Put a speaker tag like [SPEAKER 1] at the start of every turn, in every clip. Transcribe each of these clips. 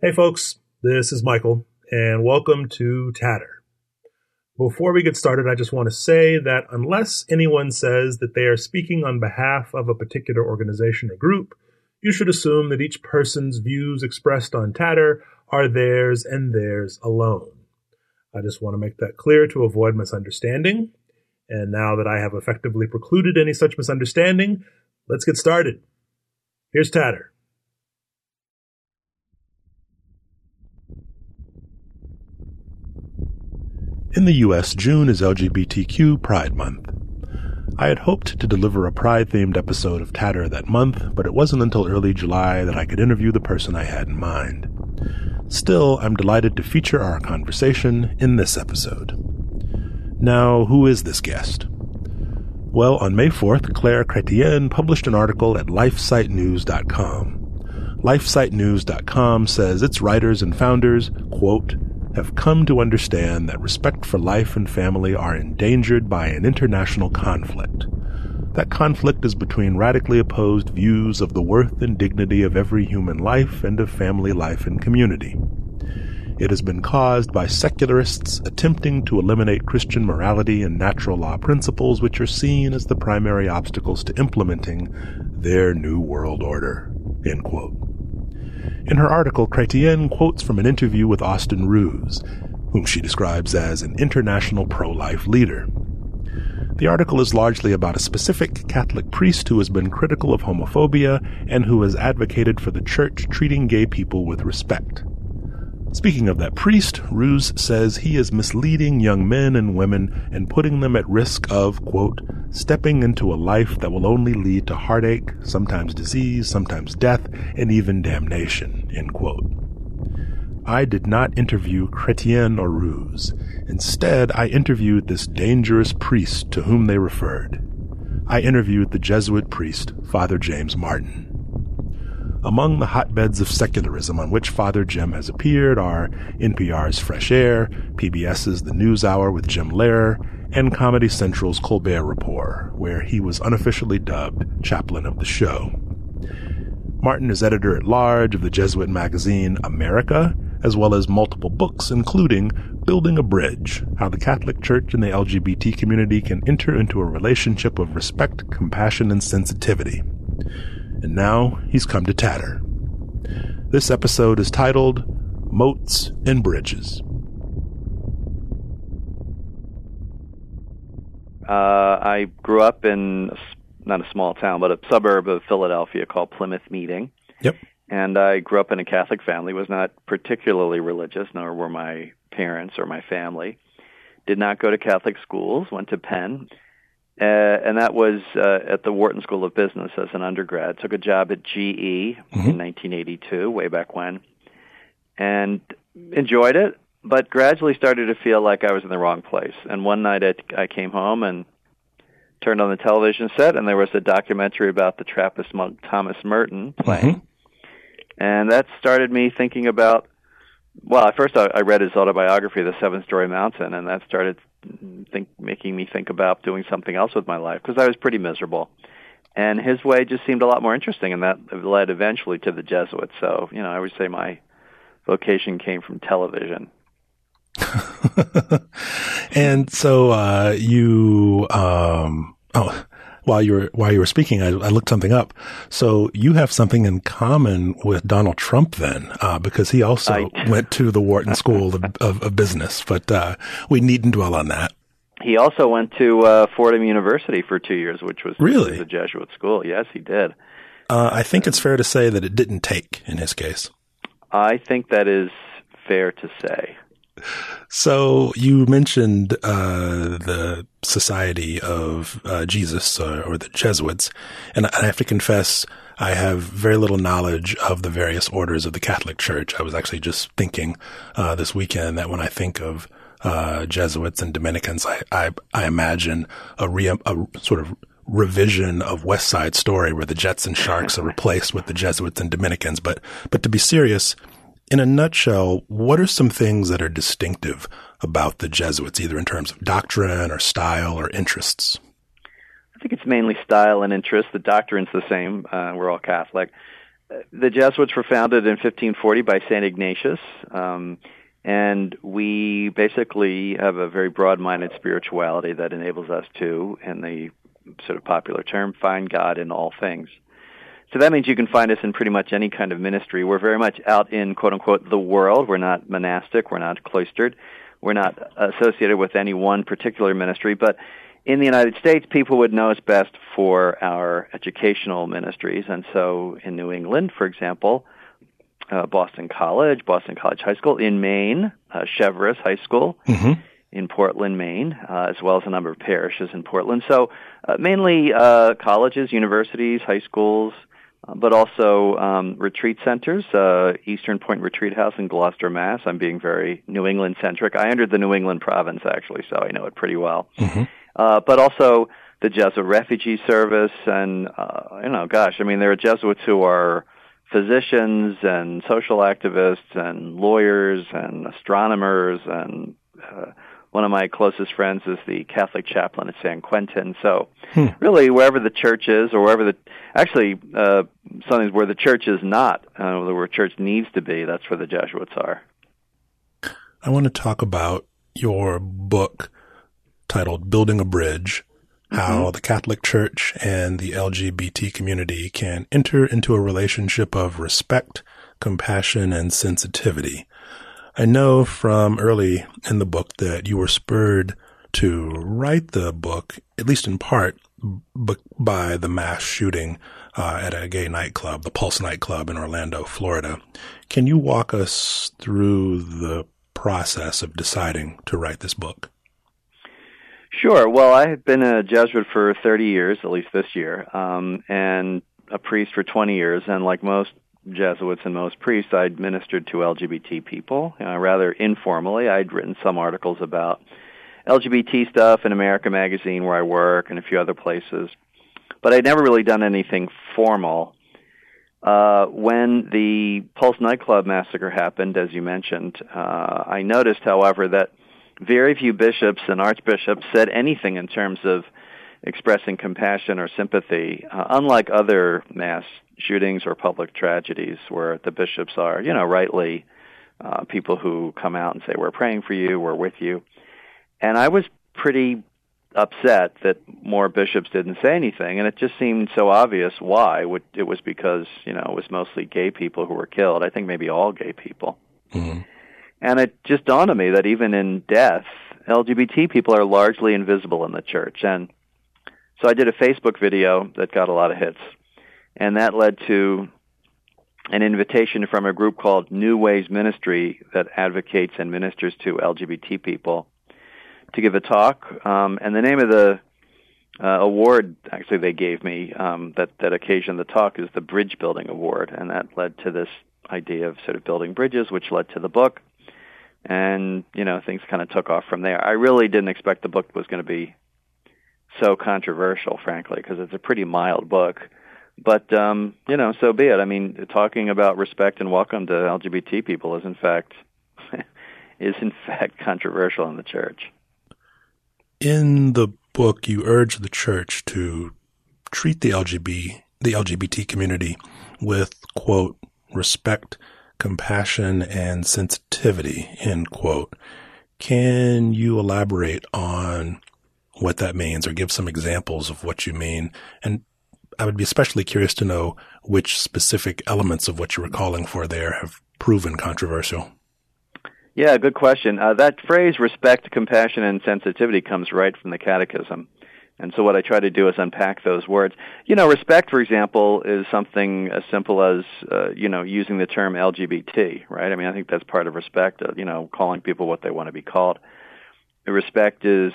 [SPEAKER 1] Hey, folks, this is Michael, and welcome to Tatter. Before we get started, I just want to say that unless anyone says that they are speaking on behalf of a particular organization or group, you should assume that each person's views expressed on Tatter are theirs and theirs alone. I just want to make that clear to avoid misunderstanding. And now that I have effectively precluded any such misunderstanding, let's get started. Here's Tatter.
[SPEAKER 2] In the US, June is LGBTQ Pride Month. I had hoped to deliver a Pride themed episode of Tatter that month, but it wasn't until early July that I could interview the person I had in mind. Still, I'm delighted to feature our conversation in this episode. Now, who is this guest? Well, on May 4th, Claire Chrétien published an article at LifeSiteNews.com. LifeSiteNews.com says its writers and founders, quote, have come to understand that respect for life and family are endangered by an international conflict. That conflict is between radically opposed views of the worth and dignity of every human life and of family life and community. It has been caused by secularists attempting to eliminate Christian morality and natural law principles, which are seen as the primary obstacles to implementing their new world order. End quote. In her article, Chrétien quotes from an interview with Austin Ruse, whom she describes as an international pro-life leader. The article is largely about a specific Catholic priest who has been critical of homophobia and who has advocated for the church treating gay people with respect. Speaking of that priest, Ruse says he is misleading young men and women and putting them at risk of, quote, stepping into a life that will only lead to heartache, sometimes disease, sometimes death, and even damnation, end quote. I did not interview Chrétien or Ruse. Instead, I interviewed this dangerous priest to whom they referred. I interviewed the Jesuit priest, Father James Martin. Among the hotbeds of secularism on which Father Jim has appeared are NPR's Fresh Air, PBS's The News Hour with Jim Lehrer, and Comedy Central's Colbert Report, where he was unofficially dubbed chaplain of the show. Martin is editor at large of the Jesuit magazine America, as well as multiple books, including Building a Bridge How the Catholic Church and the LGBT Community Can Enter into a Relationship of Respect, Compassion, and Sensitivity and now he's come to tatter. This episode is titled Moats and Bridges.
[SPEAKER 3] Uh, I grew up in not a small town, but a suburb of Philadelphia called Plymouth Meeting.
[SPEAKER 2] Yep.
[SPEAKER 3] And I grew up in a Catholic family. Was not particularly religious, nor were my parents or my family. Did not go to Catholic schools. Went to Penn uh, and that was uh, at the Wharton School of Business as an undergrad. Took a job at GE mm-hmm. in 1982, way back when, and enjoyed it, but gradually started to feel like I was in the wrong place. And one night I, I came home and turned on the television set, and there was a documentary about the Trappist monk Thomas Merton playing. Mm-hmm. And that started me thinking about well, at first I, I read his autobiography, The Seven Story Mountain, and that started think making me think about doing something else with my life because I was pretty miserable. And his way just seemed a lot more interesting, and that led eventually to the Jesuits. So, you know, I would say my vocation came from television.
[SPEAKER 2] and so uh, you, um, oh, while you were while you were speaking, I, I, looked something up. So you have something in common with Donald Trump, then, uh, because he also went to the Wharton School of, of, of Business. But uh, we needn't dwell on that.
[SPEAKER 3] He also went to uh, Fordham University for two years, which was
[SPEAKER 2] really
[SPEAKER 3] a Jesuit school. Yes, he did.
[SPEAKER 2] Uh, I think it's fair to say that it didn't take in his case.
[SPEAKER 3] I think that is fair to say.
[SPEAKER 2] So you mentioned uh, the Society of uh, Jesus uh, or the Jesuits, and I have to confess I have very little knowledge of the various orders of the Catholic Church. I was actually just thinking uh, this weekend that when I think of uh, Jesuits and Dominicans, I, I, I imagine a, re- a sort of revision of West Side Story where the Jets and Sharks are replaced with the Jesuits and Dominicans. But but to be serious, in a nutshell, what are some things that are distinctive about the Jesuits, either in terms of doctrine or style or interests?
[SPEAKER 3] I think it's mainly style and interest. The doctrine's the same. Uh, we're all Catholic. the Jesuits were founded in 1540 by St. Ignatius. Um, and we basically have a very broad-minded spirituality that enables us to, in the sort of popular term, find God in all things. So that means you can find us in pretty much any kind of ministry. We're very much out in quote unquote the world. We're not monastic. We're not cloistered. We're not associated with any one particular ministry. But in the United States, people would know us best for our educational ministries. And so in New England, for example, uh, Boston College, Boston College High School, in Maine, uh, Cheverus High School. Mm-hmm in Portland, Maine, uh, as well as a number of parishes in Portland. So uh, mainly uh, colleges, universities, high schools, but also um, retreat centers, uh, Eastern Point Retreat House in Gloucester, Mass. I'm being very New England centric. I entered the New England province actually, so I know it pretty well. Mm-hmm. Uh, but also the Jesuit Refugee Service, and uh, you know, gosh, I mean, there are Jesuits who are physicians and social activists and lawyers and astronomers and uh, one of my closest friends is the Catholic chaplain at San Quentin. So, hmm. really, wherever the church is, or wherever the actually uh, something where the church is not, uh, where church needs to be, that's where the Jesuits are.
[SPEAKER 2] I want to talk about your book titled "Building a Bridge." How mm-hmm. the Catholic Church and the LGBT community can enter into a relationship of respect, compassion, and sensitivity. I know from early in the book that you were spurred to write the book, at least in part, by the mass shooting uh, at a gay nightclub, the Pulse nightclub in Orlando, Florida. Can you walk us through the process of deciding to write this book?
[SPEAKER 3] Sure. Well, I have been a Jesuit for 30 years, at least this year, um, and a priest for 20 years. And like most Jesuits and most priests, I'd ministered to LGBT people, know, rather informally. I'd written some articles about LGBT stuff in America Magazine, where I work, and a few other places. But I'd never really done anything formal. Uh, when the Pulse nightclub massacre happened, as you mentioned, uh, I noticed, however, that very few bishops and archbishops said anything in terms of expressing compassion or sympathy, uh, unlike other mass shootings or public tragedies where the bishops are, you know, rightly uh, people who come out and say, We're praying for you, we're with you. And I was pretty upset that more bishops didn't say anything, and it just seemed so obvious why. It was because, you know, it was mostly gay people who were killed. I think maybe all gay people. Mm-hmm. And it just dawned on me that even in death, LGBT people are largely invisible in the church. And so I did a Facebook video that got a lot of hits and that led to an invitation from a group called New Ways Ministry that advocates and ministers to LGBT people to give a talk. Um, and the name of the uh, award, actually, they gave me um, that that occasioned the talk is the Bridge Building Award, and that led to this idea of sort of building bridges, which led to the book. And you know, things kind of took off from there. I really didn't expect the book was going to be so controversial, frankly, because it's a pretty mild book but um, you know, so be it. I mean, talking about respect and welcome to LGBT people is in fact is in fact controversial in the church.
[SPEAKER 2] In the book, you urge the church to treat the LGBT the LGBT community with quote respect, compassion, and sensitivity end quote. Can you elaborate on what that means or give some examples of what you mean and I would be especially curious to know which specific elements of what you were calling for there have proven controversial.
[SPEAKER 3] Yeah, good question. Uh, that phrase, respect, compassion, and sensitivity, comes right from the Catechism. And so what I try to do is unpack those words. You know, respect, for example, is something as simple as, uh, you know, using the term LGBT, right? I mean, I think that's part of respect, uh, you know, calling people what they want to be called. Respect is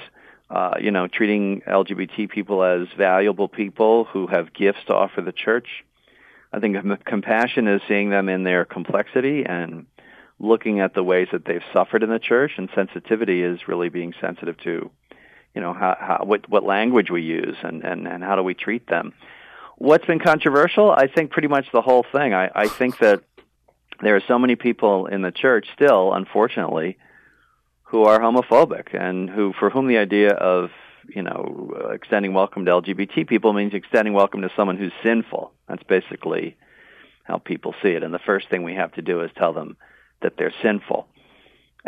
[SPEAKER 3] uh, you know, treating LGBT people as valuable people who have gifts to offer the church. I think compassion is seeing them in their complexity and looking at the ways that they've suffered in the church, and sensitivity is really being sensitive to, you know, how, how what what language we use and and and how do we treat them. What's been controversial? I think pretty much the whole thing. I, I think that there are so many people in the church still, unfortunately, who are homophobic and who for whom the idea of you know extending welcome to LGBT people means extending welcome to someone who's sinful. That's basically how people see it. And the first thing we have to do is tell them that they're sinful.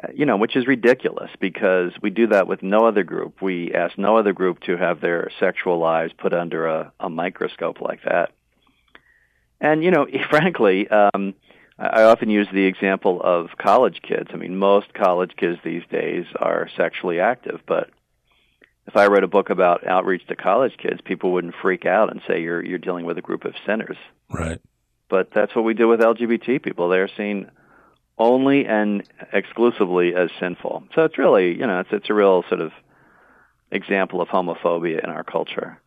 [SPEAKER 3] Uh, you know, which is ridiculous because we do that with no other group. We ask no other group to have their sexual lives put under a, a microscope like that. And you know, frankly, um, I often use the example of college kids. I mean, most college kids these days are sexually active, but if I wrote a book about outreach to college kids, people wouldn't freak out and say you're you're dealing with a group of sinners.
[SPEAKER 2] Right.
[SPEAKER 3] But that's what we do with LGBT people. They're seen only and exclusively as sinful. So it's really, you know, it's it's a real sort of example of homophobia in our culture.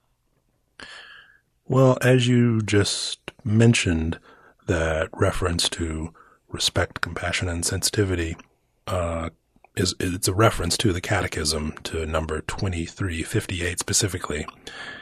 [SPEAKER 2] Well, as you just mentioned, that reference to respect, compassion, and sensitivity uh, is it's a reference to the Catechism to number twenty three fifty eight specifically.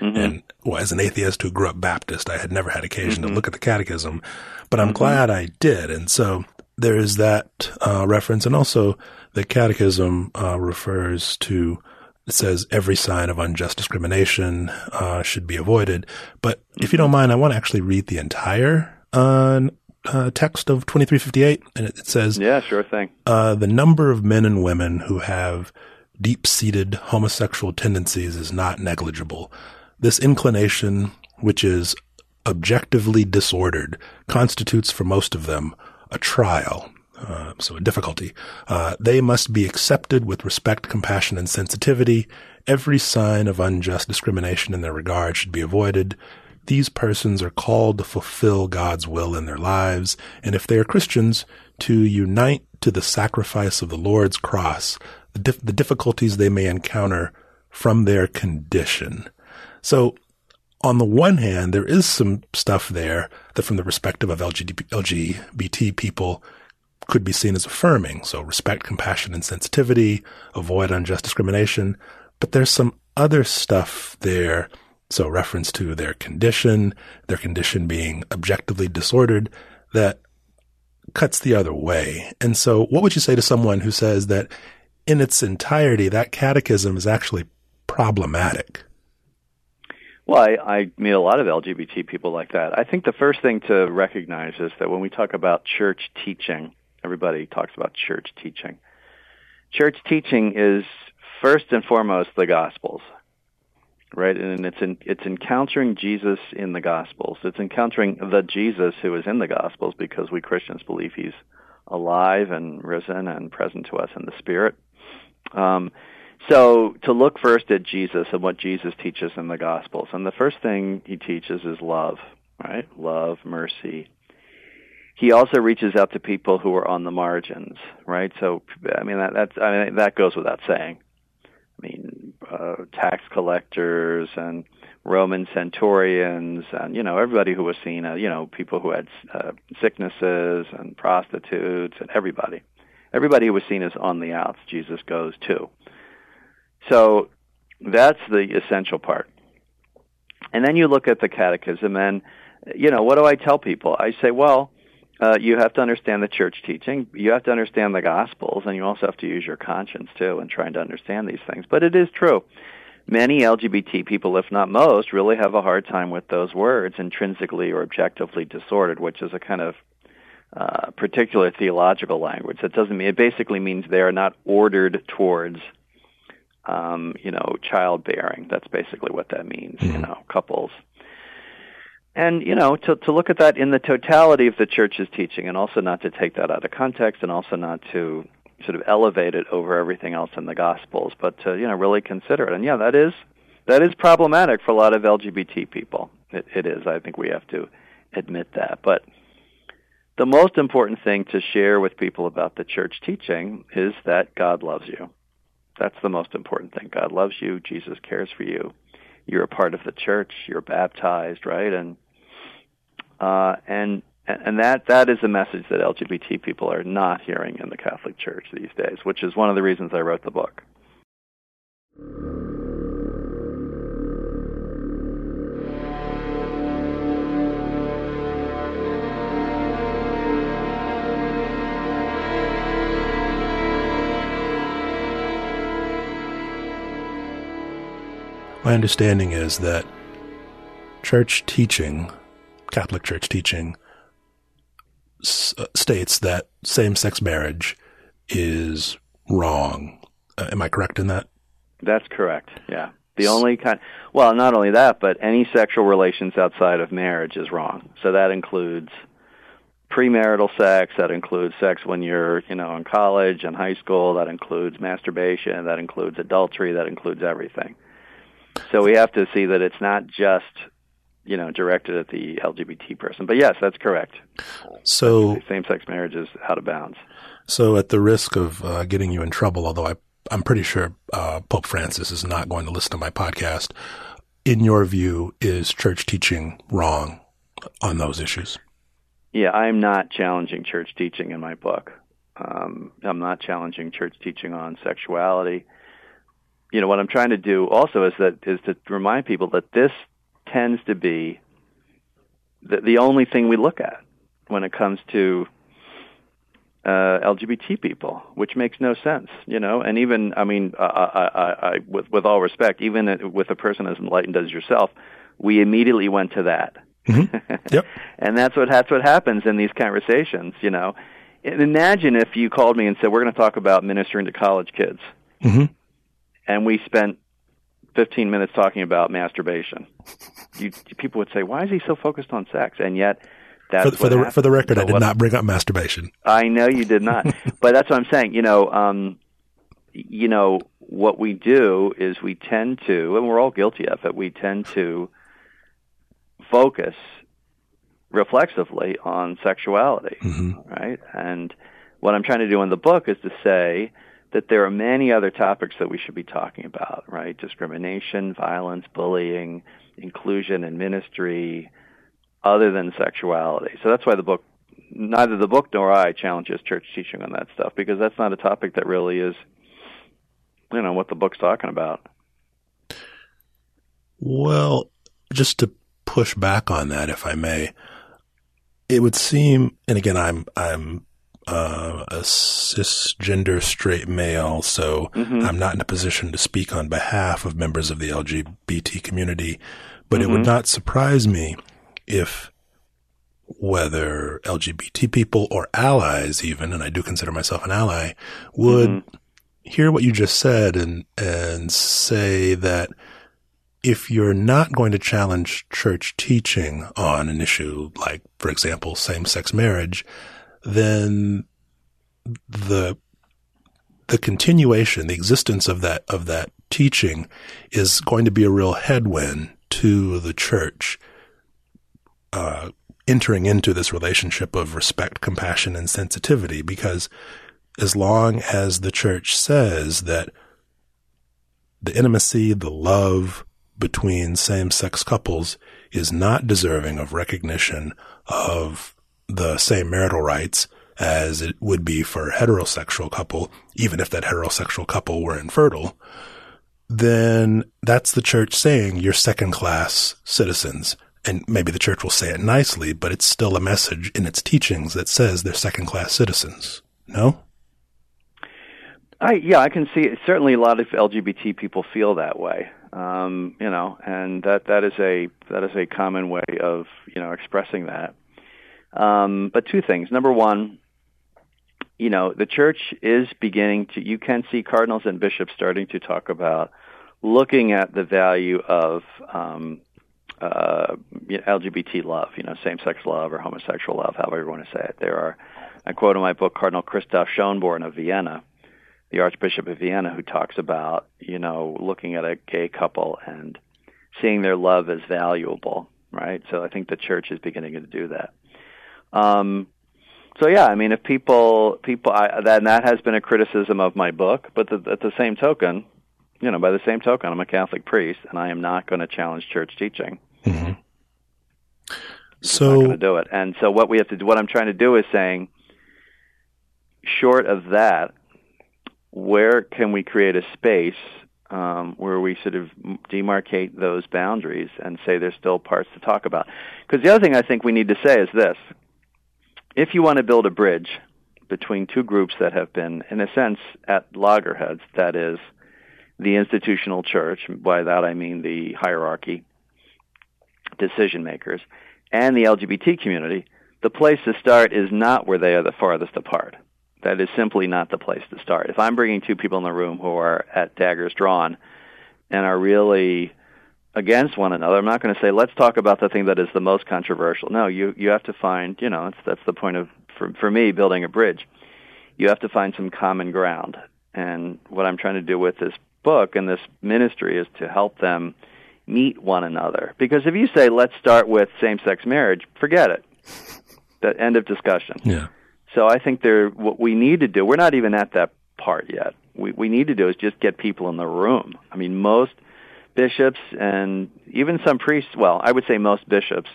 [SPEAKER 2] Mm-hmm. And well, as an atheist who grew up Baptist, I had never had occasion mm-hmm. to look at the Catechism, but I'm mm-hmm. glad I did. And so there is that uh, reference, and also the Catechism uh, refers to. It says every sign of unjust discrimination uh, should be avoided. But if you don't mind, I want to actually read the entire uh, uh, text of 2358, and it, it says,
[SPEAKER 3] "Yeah, sure thing."
[SPEAKER 2] Uh, the number of men and women who have deep-seated homosexual tendencies is not negligible. This inclination, which is objectively disordered, constitutes for most of them a trial, uh, so a difficulty. Uh, they must be accepted with respect, compassion, and sensitivity. Every sign of unjust discrimination in their regard should be avoided. These persons are called to fulfill God's will in their lives, and if they are Christians, to unite to the sacrifice of the Lord's cross, the, dif- the difficulties they may encounter from their condition. So, on the one hand, there is some stuff there that, from the perspective of LGBT, LGBT people, could be seen as affirming. So, respect, compassion, and sensitivity, avoid unjust discrimination. But there's some other stuff there so reference to their condition, their condition being objectively disordered, that cuts the other way. And so what would you say to someone who says that in its entirety, that catechism is actually problematic?
[SPEAKER 3] Well, I, I meet a lot of LGBT people like that. I think the first thing to recognize is that when we talk about church teaching, everybody talks about church teaching. Church teaching is first and foremost the Gospels right? And it's in, it's encountering Jesus in the Gospels. It's encountering the Jesus who is in the Gospels because we Christians believe he's alive and risen and present to us in the Spirit. Um, so to look first at Jesus and what Jesus teaches in the Gospels, and the first thing he teaches is love, right? Love, mercy. He also reaches out to people who are on the margins, right? So I mean that that's I mean that goes without saying. I mean, uh, tax collectors and Roman centurions, and you know everybody who was seen, uh, you know, people who had uh, sicknesses and prostitutes, and everybody, everybody who was seen as on the outs, Jesus goes to. So that's the essential part. And then you look at the catechism, and you know, what do I tell people? I say, well, uh, you have to understand the church teaching. You have to understand the Gospels, and you also have to use your conscience too in trying to understand these things. But it is true. Many LGBT people, if not most, really have a hard time with those words, intrinsically or objectively disordered, which is a kind of uh, particular theological language. That doesn't mean it basically means they are not ordered towards, um, you know, childbearing. That's basically what that means. Mm-hmm. You know, couples and you know to to look at that in the totality of the church's teaching and also not to take that out of context and also not to sort of elevate it over everything else in the gospels but to you know really consider it. And yeah that is that is problematic for a lot of lgbt people. It, it is. I think we have to admit that. But the most important thing to share with people about the church teaching is that god loves you. That's the most important thing. God loves you. Jesus cares for you. You're a part of the church. You're baptized right? And uh, and and that that is a message that LGBT people are not hearing in the Catholic Church these days, which is one of the reasons I wrote the book.
[SPEAKER 2] My understanding is that church teaching Catholic Church teaching s- uh, states that same-sex marriage is wrong. Uh, am I correct in that?
[SPEAKER 3] That's correct. Yeah. The only kind, well, not only that, but any sexual relations outside of marriage is wrong. So that includes premarital sex. That includes sex when you're, you know, in college and high school. That includes masturbation. That includes adultery. That includes everything. So we have to see that it's not just, you know, directed at the LGBT person. But yes, that's correct.
[SPEAKER 2] So
[SPEAKER 3] same-sex marriage is out of bounds.
[SPEAKER 2] So, at the risk of uh, getting you in trouble, although I, I'm pretty sure uh, Pope Francis is not going to listen to my podcast, in your view, is church teaching wrong on those issues?
[SPEAKER 3] Yeah, I'm not challenging church teaching in my book. Um, I'm not challenging church teaching on sexuality. You know what I'm trying to do also is that is to remind people that this tends to be the, the only thing we look at when it comes to uh, LGBT people, which makes no sense, you know. And even, I mean, I, I, I, with with all respect, even with a person as enlightened as yourself, we immediately went to that.
[SPEAKER 2] Mm-hmm. Yep.
[SPEAKER 3] and that's what that's what happens in these conversations, you know. And imagine if you called me and said, "We're going to talk about ministering to college kids,"
[SPEAKER 2] mm-hmm.
[SPEAKER 3] and we spent 15 minutes talking about masturbation. You, people would say, "Why is he so focused on sex?" And yet that's
[SPEAKER 2] for, for the for the record, so I did not bring up masturbation.
[SPEAKER 3] I know you did not, but that's what I'm saying. You know, um, you know what we do is we tend to, and we're all guilty of it. We tend to focus reflexively on sexuality,
[SPEAKER 2] mm-hmm.
[SPEAKER 3] right? And what I'm trying to do in the book is to say that there are many other topics that we should be talking about, right? Discrimination, violence, bullying, inclusion in ministry other than sexuality. So that's why the book, neither the book nor I challenges church teaching on that stuff because that's not a topic that really is, you know, what the book's talking about.
[SPEAKER 2] Well, just to push back on that, if I may, it would seem, and again, I'm I'm uh, a cisgender straight male, so
[SPEAKER 3] mm-hmm.
[SPEAKER 2] I'm not in a position to speak on behalf of members of the LGBT community. But
[SPEAKER 3] mm-hmm.
[SPEAKER 2] it would not surprise me if whether LGBT people or allies even, and I do consider myself an ally, would
[SPEAKER 3] mm-hmm.
[SPEAKER 2] hear what you just said and, and say that if you're not going to challenge church teaching on an issue like, for example, same-sex marriage, then the the continuation, the existence of that of that teaching is going to be a real headwind to the church uh, entering into this relationship of respect, compassion, and sensitivity. Because as long as the church says that the intimacy, the love between same sex couples is not deserving of recognition of the same marital rights as it would be for a heterosexual couple, even if that heterosexual couple were infertile, then that's the church saying you're second class citizens and maybe the church will say it nicely, but it's still a message in its teachings that says they're second class citizens. No?
[SPEAKER 3] I yeah, I can see it. certainly a lot of LGBT people feel that way. Um, you know, and that that is a that is a common way of, you know, expressing that. Um, but two things. Number one, you know, the church is beginning to you can see cardinals and bishops starting to talk about looking at the value of um, uh, LGBT love, you know, same-sex love or homosexual love, however you want to say it. There are, I quote in my book Cardinal Christoph Schonborn of Vienna, the Archbishop of Vienna, who talks about, you know, looking at a gay couple and seeing their love as valuable, right? So I think the church is beginning to do that. Um, so yeah, I mean, if people, people, I, that that has been a criticism of my book, but the, at the same token, you know, by the same token, I'm a Catholic priest, and I am not going to challenge church teaching.
[SPEAKER 2] Mm-hmm.
[SPEAKER 3] So not going to do it. And so what we have to do, what I'm trying to do is saying, short of that, where can we create a space um, where we sort of demarcate those boundaries and say there's still parts to talk about? Because the other thing I think we need to say is this: if you want to build a bridge between two groups that have been, in a sense, at loggerheads, that is, the institutional church, by that I mean the hierarchy, decision makers, and the LGBT community, the place to start is not where they are the farthest apart. That is simply not the place to start. If I'm bringing two people in the room who are at daggers drawn and are really against one another, I'm not going to say let's talk about the thing that is the most controversial. No, you you have to find, you know, that's that's the point of for for me building a bridge. You have to find some common ground. And what I'm trying to do with this book and this ministry is to help them meet one another. Because if you say let's start with same-sex marriage, forget it. The end of discussion.
[SPEAKER 2] Yeah.
[SPEAKER 3] So I think there, what we need to do, we're not even at that part yet. We we need to do is just get people in the room. I mean, most bishops and even some priests. Well, I would say most bishops,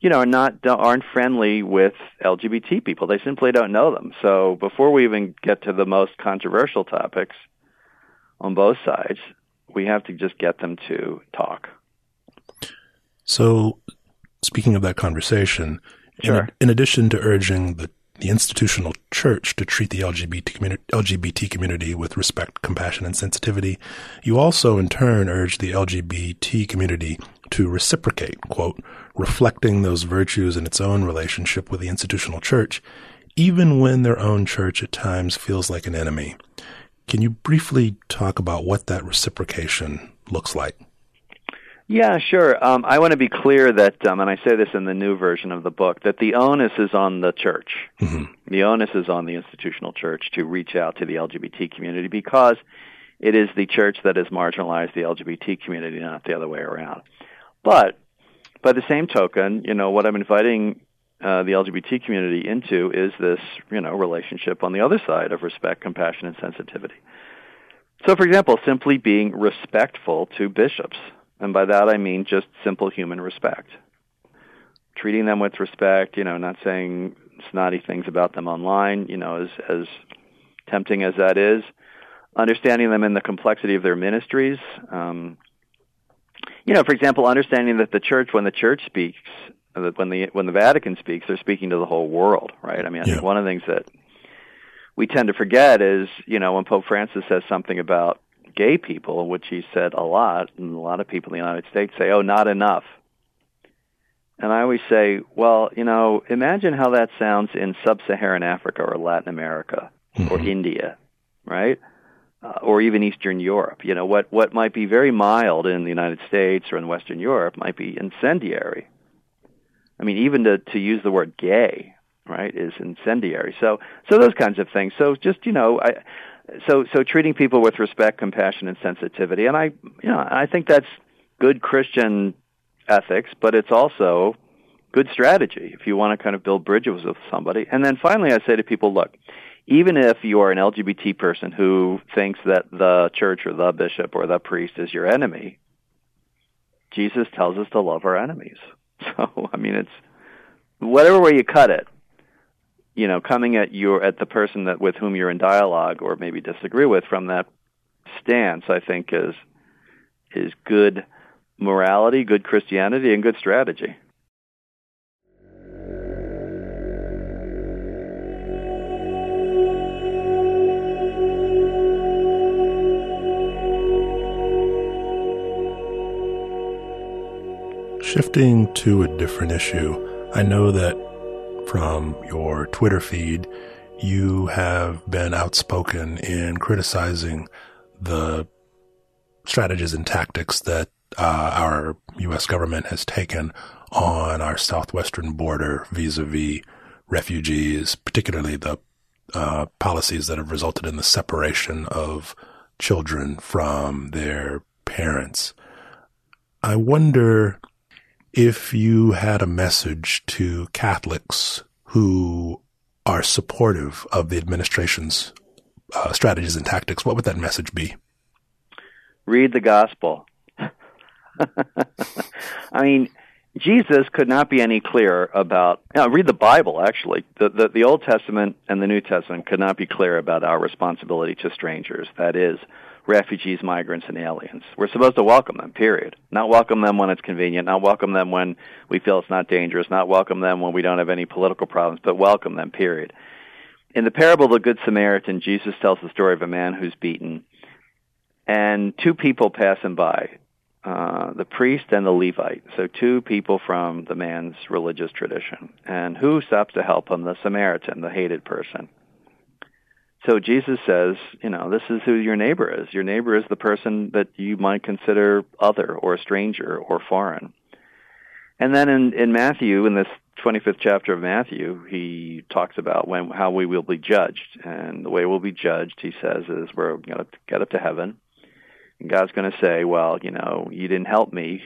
[SPEAKER 3] you know, are not aren't friendly with LGBT people. They simply don't know them. So before we even get to the most controversial topics on both sides, we have to just get them to talk.
[SPEAKER 2] So, speaking of that conversation,
[SPEAKER 3] sure.
[SPEAKER 2] in, in addition to urging the the institutional church to treat the LGBT community, LGBT community with respect, compassion, and sensitivity, you also in turn urge the LGBT community to reciprocate, quote, reflecting those virtues in its own relationship with the institutional church, even when their own church at times feels like an enemy. Can you briefly talk about what that reciprocation looks like?
[SPEAKER 3] Yeah, sure. Um, I want to be clear that, um, and I say this in the new version of the book, that the onus is on the church.
[SPEAKER 2] Mm-hmm.
[SPEAKER 3] The onus is on the institutional church to reach out to the LGBT community because it is the church that has marginalized the LGBT community, not the other way around. But by the same token, you know, what I'm inviting uh, the LGBT community into is this, you know, relationship on the other side of respect, compassion, and sensitivity. So, for example, simply being respectful to bishops and by that I mean just simple human respect. Treating them with respect, you know, not saying snotty things about them online, you know, as, as tempting as that is. Understanding them in the complexity of their ministries. Um, you know, for example, understanding that the church, when the church speaks, that when the when the Vatican speaks, they're speaking to the whole world, right? I mean, I
[SPEAKER 2] yeah.
[SPEAKER 3] think one of the things that we tend to forget is, you know, when Pope Francis says something about gay people, which he said a lot, and a lot of people in the United States say, oh, not enough. And I always say, well, you know, imagine how that sounds in sub-Saharan Africa or Latin America
[SPEAKER 2] mm-hmm.
[SPEAKER 3] or India, right? Uh, or even Eastern Europe. You know, what, what might be very mild in the United States or in Western Europe might be incendiary. I mean, even to, to use the word gay, right, is incendiary. So, so those kinds of things. So just, you know, I, so so treating people with respect, compassion, and sensitivity, and I you know I think that's good Christian ethics, but it's also good strategy if you want to kind of build bridges with somebody. And then finally, I say to people, look, even if you are an LGBT person who thinks that the church or the bishop or the priest is your enemy, Jesus tells us to love our enemies. So I mean, it's whatever way you cut it you know, coming at your at the person that with whom you're in dialogue or maybe disagree with from that stance, I think is is good morality, good Christianity, and good strategy.
[SPEAKER 2] Shifting to a different issue, I know that from your Twitter feed, you have been outspoken in criticizing the strategies and tactics that uh, our U.S. government has taken on our southwestern border vis-a-vis refugees, particularly the uh, policies that have resulted in the separation of children from their parents. I wonder if you had a message to Catholics who are supportive of the administration's uh, strategies and tactics, what would that message be?
[SPEAKER 3] Read the gospel. I mean, Jesus could not be any clearer about. Know, read the Bible. Actually, the, the the Old Testament and the New Testament could not be clearer about our responsibility to strangers. That is, refugees, migrants, and aliens. We're supposed to welcome them, period. Not welcome them when it's convenient, not welcome them when we feel it's not dangerous, not welcome them when we don't have any political problems, but welcome them, period. In the parable of the Good Samaritan, Jesus tells the story of a man who's beaten, and two people pass him by. uh, the priest and the Levite, so two people from the man's religious tradition. And who stops to help him? The Samaritan, the hated person. So Jesus says, you know, this is who your neighbor is. Your neighbor is the person that you might consider other or a stranger or foreign. And then in, in Matthew, in this 25th chapter of Matthew, he talks about when how we will be judged. And the way we'll be judged, he says, is we're going to get up to heaven. And God's going to say, well, you know, you didn't help me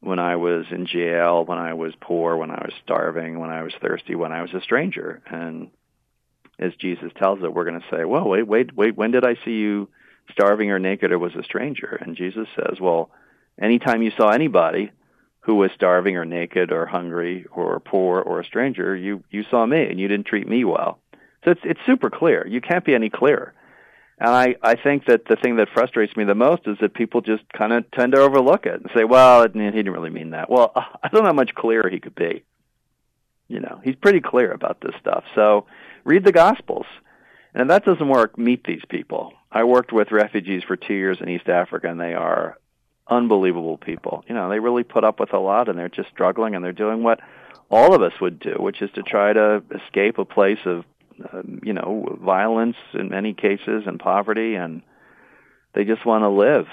[SPEAKER 3] when I was in jail, when I was poor, when I was starving, when I was thirsty, when I was a stranger. And as Jesus tells it, we're going to say, well, wait, wait, wait, when did I see you starving or naked or was a stranger? And Jesus says, well, anytime you saw anybody who was starving or naked or hungry or poor or a stranger, you, you saw me and you didn't treat me well. So it's, it's super clear. You can't be any clearer. And I, I think that the thing that frustrates me the most is that people just kind of tend to overlook it and say, well, he didn't really mean that. Well, I don't know how much clearer he could be. You know, he's pretty clear about this stuff. So read the Gospels. And that doesn't work, meet these people. I worked with refugees for two years in East Africa, and they are unbelievable people. You know, they really put up with a lot, and they're just struggling, and they're doing what all of us would do, which is to try to escape a place of uh, you know, violence in many cases and poverty, and they just want to live.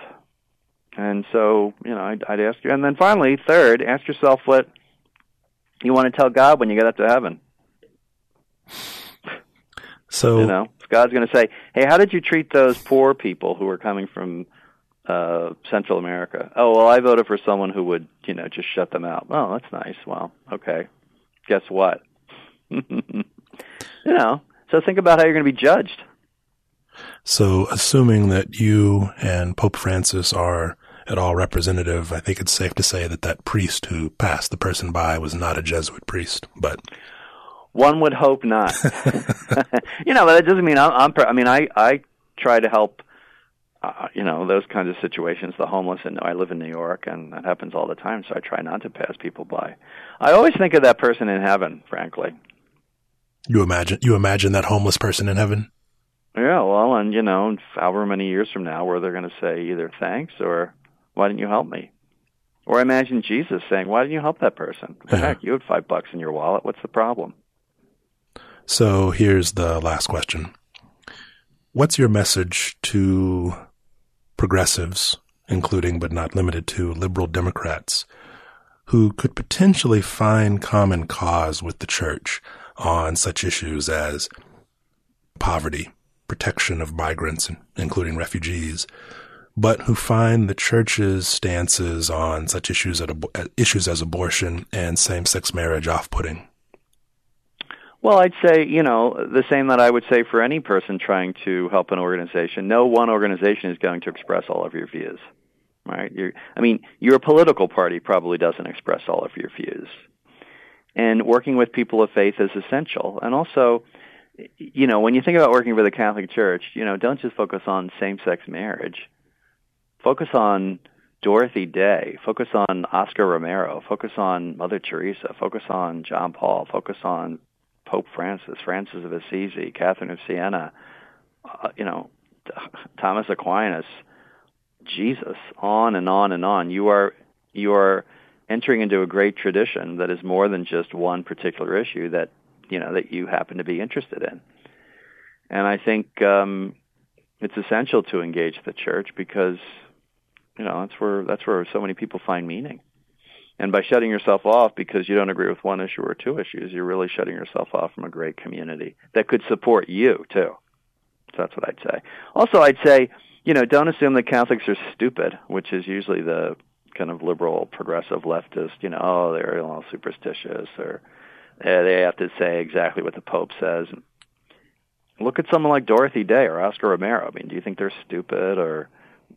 [SPEAKER 3] And so, you know, I'd, I'd ask you. And then finally, third, ask yourself what you want to tell God when you get up to heaven.
[SPEAKER 2] So,
[SPEAKER 3] you know, God's going to say, "Hey, how did you treat those poor people who were coming from uh, Central America?" Oh, well, I voted for someone who would, you know, just shut them out. Oh, that's nice. Well, okay. Guess what? You know, so think about how you're going to be judged.
[SPEAKER 2] So, assuming that you and Pope Francis are at all representative, I think it's safe to say that that priest who passed the person by was not a Jesuit priest, but
[SPEAKER 3] one would hope not. you know, but it doesn't mean I'm. I'm I mean, I I try to help. Uh, you know those kinds of situations. The homeless, and I live in New York, and that happens all the time. So I try not to pass people by. I always think of that person in heaven. Frankly,
[SPEAKER 2] you imagine you imagine that homeless person in heaven?
[SPEAKER 3] Yeah, well, and you know, however many years from now, where they're going to say either thanks or why didn't you help me? Or imagine Jesus saying, "Why didn't you help that person? Heck, you had five bucks in your wallet. What's the problem?"
[SPEAKER 2] So here's the last question: What's your message to progressives, including but not limited to liberal Democrats, who could potentially find common cause with the church? on such issues as poverty, protection of migrants, including refugees, but who find the church's stances on such issues, issues as abortion and same-sex marriage off-putting?
[SPEAKER 3] Well, I'd say, you know, the same that I would say for any person trying to help an organization. No one organization is going to express all of your views, right? You're, I mean, your political party probably doesn't express all of your views and working with people of faith is essential. And also, you know, when you think about working for the Catholic Church, you know, don't just focus on same-sex marriage. Focus on Dorothy Day. Focus on Oscar Romero. Focus on Mother Teresa. Focus on John Paul. Focus on Pope Francis, Francis of Assisi, Catherine of Siena. Uh, you know, Thomas Aquinas, Jesus. On and on and on. You are you are entering into a great tradition that is more than just one particular issue that you know that you happen to be interested in. And I think um, it's essential to engage the church because you know that's where that's where so many people find meaning. And by shutting yourself off because you don't agree with one issue or two issues, you're really shutting yourself off from a great community that could support you too. So that's what I'd say. Also, I'd say, you know, don't assume that Catholics are stupid, which is usually the kind of liberal, progressive leftist, you know, oh, they're a little superstitious, or uh, they have to say exactly what the Pope says. Look at someone like Dorothy Day or Oscar Romero. I mean, do you think they're stupid or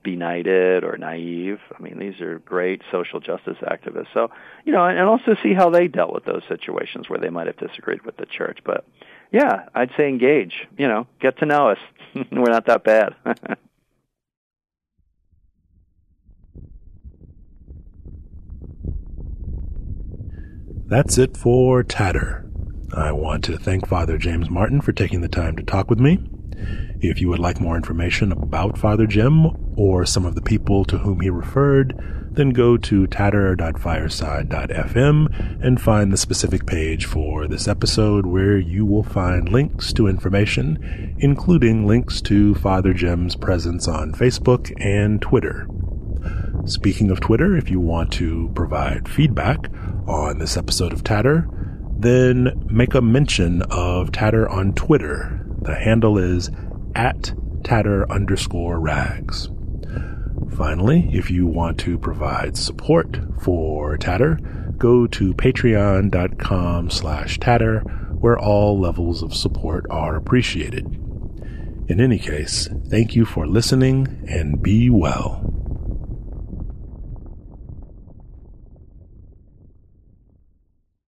[SPEAKER 3] benighted or naive? I mean, these are great social justice activists. So, you know, and also see how they dealt with those situations where they might have disagreed with the church. But yeah, I'd say engage. You know, get to know us. We're not that bad.
[SPEAKER 2] That's it for Tatter. I want to thank Father James Martin for taking the time to talk with me. If you would like more information about Father Jim or some of the people to whom he referred, then go to tatter.fireside.fm and find the specific page for this episode where you will find links to information, including links to Father Jim's presence on Facebook and Twitter. Speaking of Twitter, if you want to provide feedback on this episode of Tatter, then make a mention of Tatter on Twitter. The handle is at tatter underscore rags. Finally, if you want to provide support for Tatter, go to patreon.com slash tatter, where all levels of support are appreciated. In any case, thank you for listening and be well.